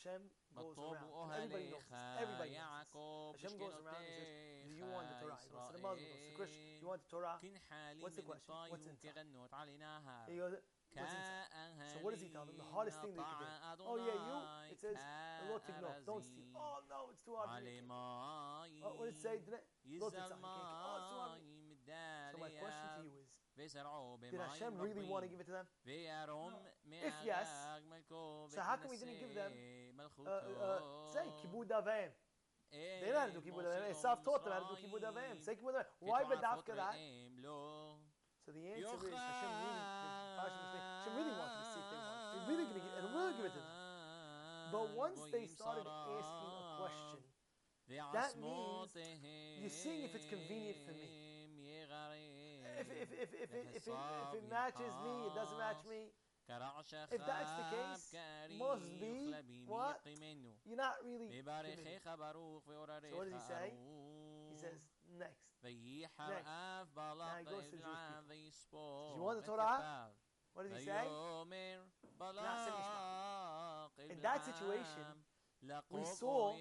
Hashem goes around. Everybody knows. Everybody knows. Hashem goes around and says, Do you want the Torah? He goes to the Muslim, he goes to Krishna. You want the Torah? What's the question? What's inside? He goes, so what does he tell them? The hardest thing they can do. Oh yeah, you. It says, no, don't steal. Oh no, it's too hard. Oh, what did it say? Didn't it? Oh, it's too hard. So my question to you is, did Hashem really want to give it to them? If yes, so how come we didn't give them, uh, uh, uh say, kibud avim? They don't have to do kibud avim. Esav taught them how to do kibud avim. Say kibud avim. Why bedavka that? So the answer is Hashem really, Hashem really wants to see if they want. They're really going to give it to them. But once they started asking a question, that means you're seeing if it's convenient for me. If, if, if, if, it, if, it, if it matches me, it doesn't match me. If that's the case, must be what? You're not really. So what does he say? He says next. Next. Now he goes to the Jewish people. Jewish you want the Torah? What does he say? In that situation, we saw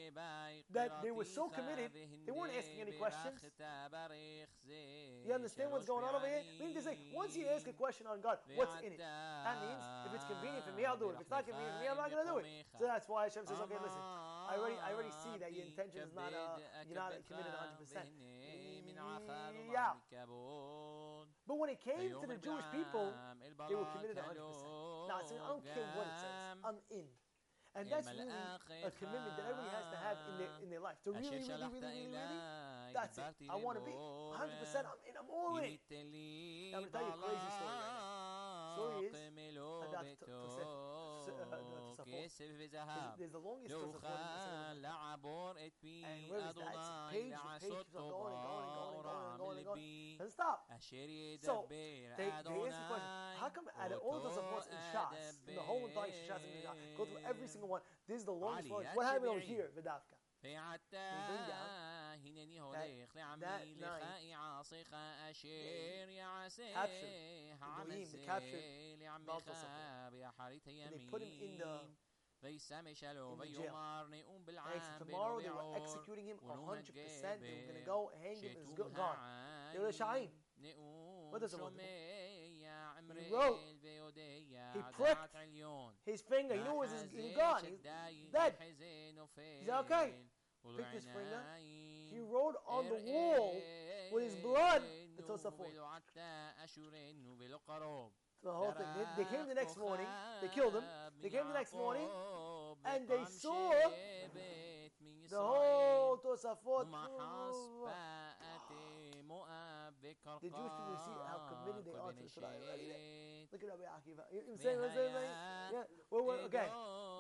that they were so committed, they weren't asking any questions. You understand what's going on over here? Meaning to say, once you ask a question on God, what's in it? That means if it's convenient for me, I'll do it. If it's not convenient for me, I'm not going to do it. So that's why Hashem says, okay, listen, I already, I already see that your intention is not, uh, you're not committed 100%. Yeah. But when it came to the Jewish people, they were committed 100%. Now, so I don't care what it says. I'm in. And that's really a commitment that everybody has to have in their in their life. To really, really, really, really, really, that's it. I want to be 100%. I'm all in. Now, I'm going to tell you a crazy story right now. Story is Tosafot. There's the longest And where is that? It's page page keeps on going and going and going and going and going. Doesn't stop. So they, they ask the question: How come out of all the Tosafot in Shas, in the whole entire Shas in Shas, go through every single one? This is the longest one. What happened over here, Vidavka? هينني هولي خلي عمي لخائي عاصيخة أشير يا عسيخ عمسيل يا عمي خاب يا حريت يمين. في سامي شالو في يومار نقوم بالعام بنضيعور ونهن جيبه شتوم هعام نقوم What does it He wrote. He pricked his finger. He knew it was his, he gone. He's dead. He's okay. Picked his finger. He wrote on the wall with his blood the Tosafot. The whole thing. They, they came the next morning. They killed him. They came the next morning, and they saw the whole Tosafot. The Jewish people see how committed they are to Torah. Look at Rabbi Akiva. You know what I'm saying? Yeah. Well, well, okay.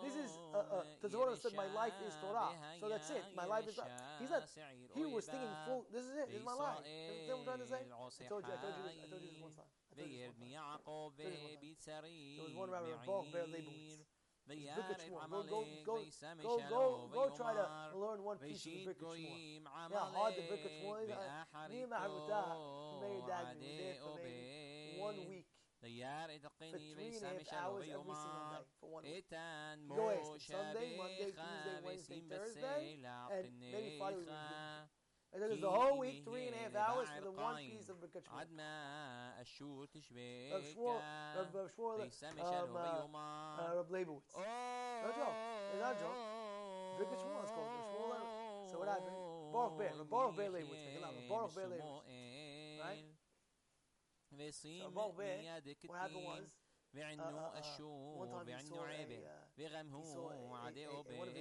This is uh, uh, I said, "My life is Torah." So that's it. My life is Torah. He's not. He was thinking full. This is it. This is my life. You know what I'm trying to say? I told you. I told you. This, I told you this one time. I told you this one time. There was one rabbi, Paul Bear Leibowitz. Look at. Go, go, go, go, go, try to learn one piece of the Birkat Yeah, hard the Birkat Me and my Havuta married for maybe one week. تيار إتقني بسام شلوغيوما إتان مو شابيخا بسيم بسيلا قنيخا And it is the whole week, three and a half hours for the one piece of Bekachmir. Ashur Tishbeka. Rav Shmuel, Rav Uh, uh Oh! No joke. It's not a joke. Bekachmir is called Shmuel. So what happened? Baruch Ber. Baruch Ber Leibowitz. Baruch Ber Leibowitz. Right? They see ميادك الدين. بعنوا أشوف بعنوا عيبة. بغمهو عديو بين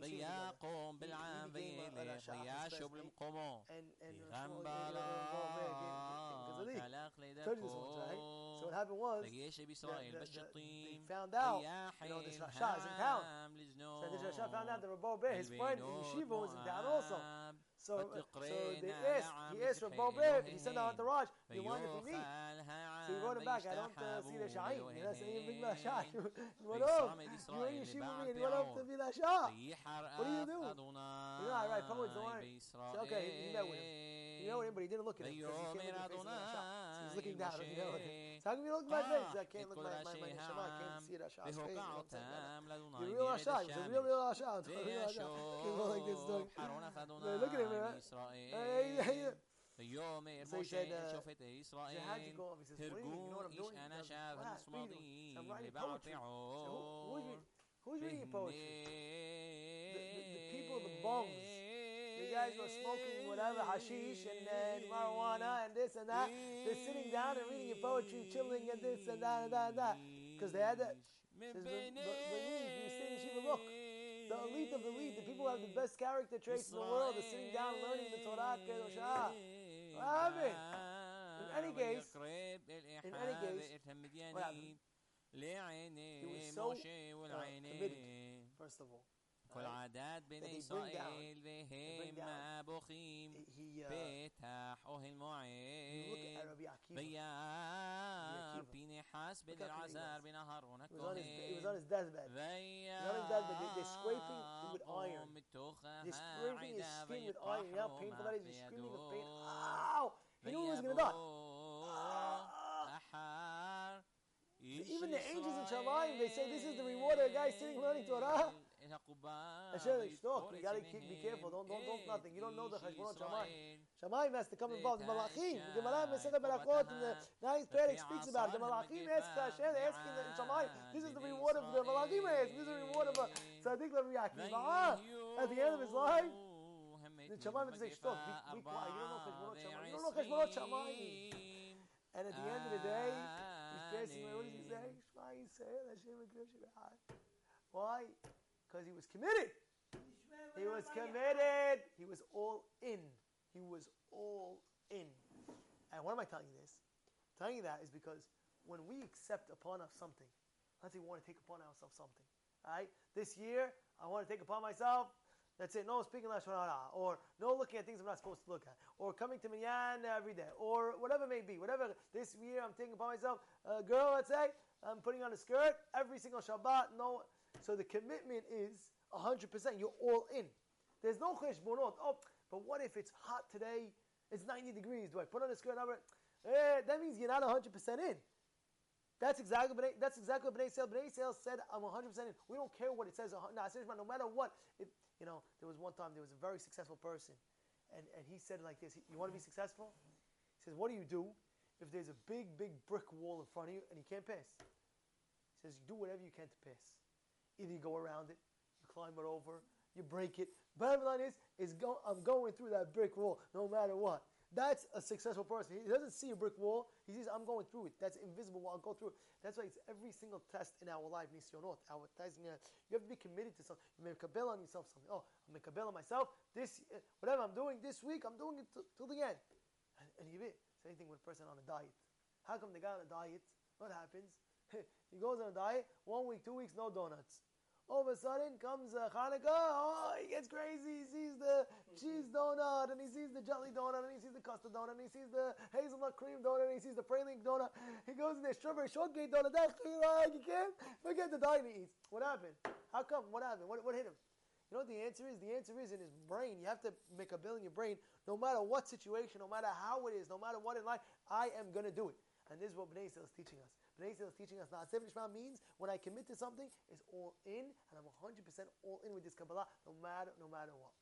ضياقهم بالعابيل ضياشوا بالمقومو بغمبالا خلاق ليدكو لقيش بإسرائيل بالشطيم ضياحي الهام لزنو البينو know, this Rasha is in town. So this Rasha found out that Rabbi Ber, his friend in Yeshiva, was in town also. So, so they asked, he asked Rabbi Ber, he sent out the Raj, mind if we meet? So he wrote it back. I don't uh, see the shine. You know, saying big shot. You went off. You went yeshiva me and you went off to be that shot. What are you doing? You know, I write poets, don't worry. So, okay, he met with him. You know him, but he didn't look at him. He He's looking down. So how can you look at my face? I can't look at my, my, my neshama. I can't see that shot's face. You real Asha. He's a real, real Asha. Real Asha. Can't go like this, dog. Look at him, man. Hey, hey, hey. يوم موشى شفت إسرائيل ترجون إيش أنا شاب صمدي لبعض عور Who's reading poetry? The, the, the people, the bums. The guys who are smoking whatever, hashish and, and marijuana and this and that. They're sitting down and reading your poetry, chilling and this and that and that and that. Because they had that. Says, you look. The elite of the elite, the people who have the best character traits in the world, are sitting down learning the Torah, Kedoshah. In any case, in any case, what happened? He was so uh, committed, first of all. כל עדת בני ישראל והם בוכים פתח אוהל מועד וירא פינחס בן אלעזר בן אהרון הכהן וירא מתוך העדה ויקח Ow! He knew he was going to die. Even the angels in Shamayim, they say this is the reward of a guy sitting learning Torah. Hashem, stop. You gotta keep, be careful. Don't, don't, don't, nothing. You don't know the Cheshbonot Shamayim. Shamayim has to come involved. The Malachim, the Gemara Masechet Berachot, in the ninth Perek speaks about it. The Malachim ask Hashem, asking the Shamayim, this is the reward of the Malachim this is the reward of a Tzaddik Rabbi. At the end of his life, the Shamayim say, stop, be, be quiet. You don't know Cheshbonot Shamayim. You don't know Cheshbonot Shamayim. And at the end of the day, he's facing, what does he say? Shema Yisrael, Hashem Why? Because he was committed. He was committed. He was all in. He was all in. And why am I telling you this? I'm telling you that is because when we accept upon us something, let's say we want to take upon ourselves something. All right? This year, I want to take upon myself that's it. No speaking Lashon Hara, or no looking at things I'm not supposed to look at, or coming to Minyan every day, or whatever it may be. Whatever. This year I'm taking upon myself, a girl, let's say, I'm putting on a skirt every single Shabbat. No so the commitment is 100%. You're all in. There's no cheshbonot. Oh, but what if it's hot today? It's 90 degrees. Do I put on a skirt? Eh, that means you're not 100% in. That's exactly that's exactly what Bnei Sale. Bnei Sale said, "I'm 100 percent in." We don't care what it says. No, no matter what. It, you know, there was one time there was a very successful person, and, and he said like this: "You want to be successful?" He says, "What do you do if there's a big, big brick wall in front of you and you can't pass?" He says, "You do whatever you can to pass." Either you go around it, you climb it over, you break it. Bottom line is, is go, I'm going through that brick wall no matter what. That's a successful person. He doesn't see a brick wall. He sees, I'm going through it. That's invisible. I'll go through it. That's why it's every single test in our life, Nisyonot, our test. Uh, you have to be committed to something. You make a on yourself something. Oh, I'm make a on myself. This, uh, whatever I'm doing this week, I'm doing it till the end. And, and you it. Same thing with a person on a diet. How come the guy on a diet, what happens? he goes on a diet, one week, two weeks, no donuts. All of a sudden comes uh, Hanukkah. Oh, he gets crazy. He sees the cheese donut, and he sees the jelly donut, and he sees the custard donut, and he sees the hazelnut cream donut, and he sees the praline donut. He goes in there, strawberry shortcake donut. That's like you can't forget the diet he eats. What happened? How come? What happened? What, what hit him? You know what the answer is? The answer is in his brain. You have to make a bill in your brain. No matter what situation, no matter how it is, no matter what in life, I am going to do it. And this is what Bnei is teaching us. Bnei is teaching us that Seven Shema means when I commit to something, it's all in, and I'm 100% all in with this Kabbalah, no matter, no matter what.